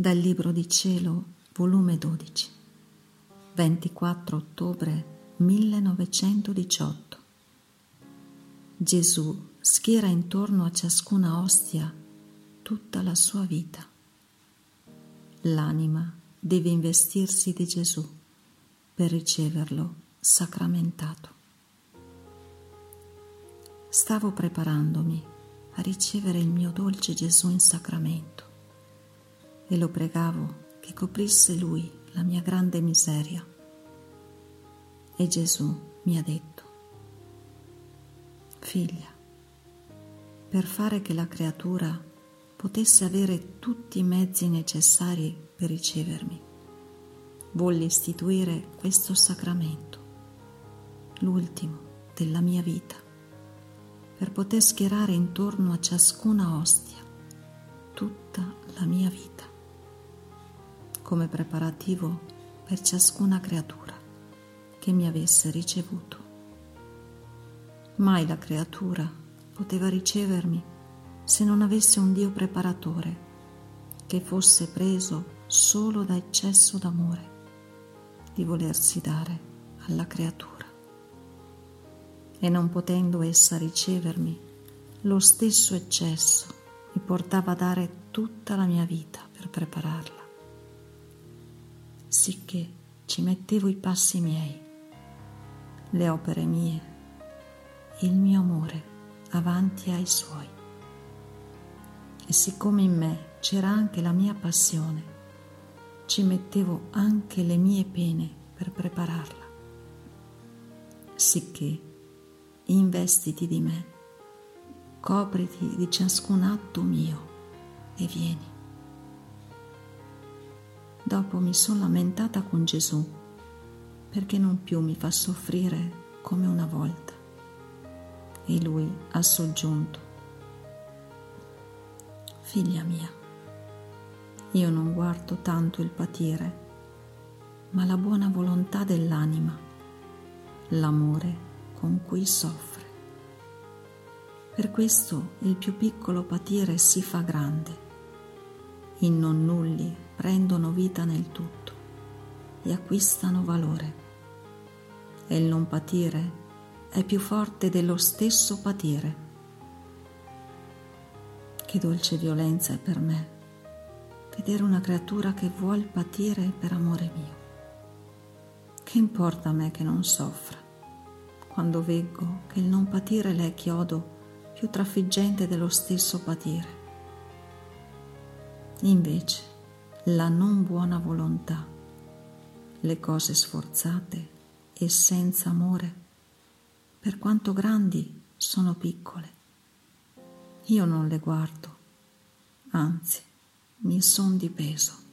Dal Libro di Cielo, volume 12, 24 ottobre 1918. Gesù schiera intorno a ciascuna ostia tutta la sua vita. L'anima deve investirsi di Gesù per riceverlo sacramentato. Stavo preparandomi a ricevere il mio dolce Gesù in sacramento e lo pregavo che coprisse lui la mia grande miseria. E Gesù mi ha detto, figlia, per fare che la creatura potesse avere tutti i mezzi necessari per ricevermi, volli istituire questo sacramento, l'ultimo della mia vita, per poter schierare intorno a ciascuna ostia tutta la mia vita come preparativo per ciascuna creatura che mi avesse ricevuto. Mai la creatura poteva ricevermi se non avesse un Dio preparatore che fosse preso solo da eccesso d'amore di volersi dare alla creatura. E non potendo essa ricevermi, lo stesso eccesso mi portava a dare tutta la mia vita per prepararla sicché ci mettevo i passi miei, le opere mie, il mio amore avanti ai suoi. E siccome in me c'era anche la mia passione, ci mettevo anche le mie pene per prepararla. Sicché investiti di me, copriti di ciascun atto mio e vieni. Dopo mi sono lamentata con Gesù perché non più mi fa soffrire come una volta. E lui ha soggiunto, figlia mia, io non guardo tanto il patire, ma la buona volontà dell'anima, l'amore con cui soffre. Per questo il più piccolo patire si fa grande i non nulli prendono vita nel tutto e acquistano valore. E il non patire è più forte dello stesso patire. Che dolce violenza è per me vedere una creatura che vuol patire per amore mio. Che importa a me che non soffra, quando veggo che il non patire le è chiodo più trafiggente dello stesso patire. Invece, la non buona volontà, le cose sforzate e senza amore, per quanto grandi sono piccole. Io non le guardo, anzi mi son di peso.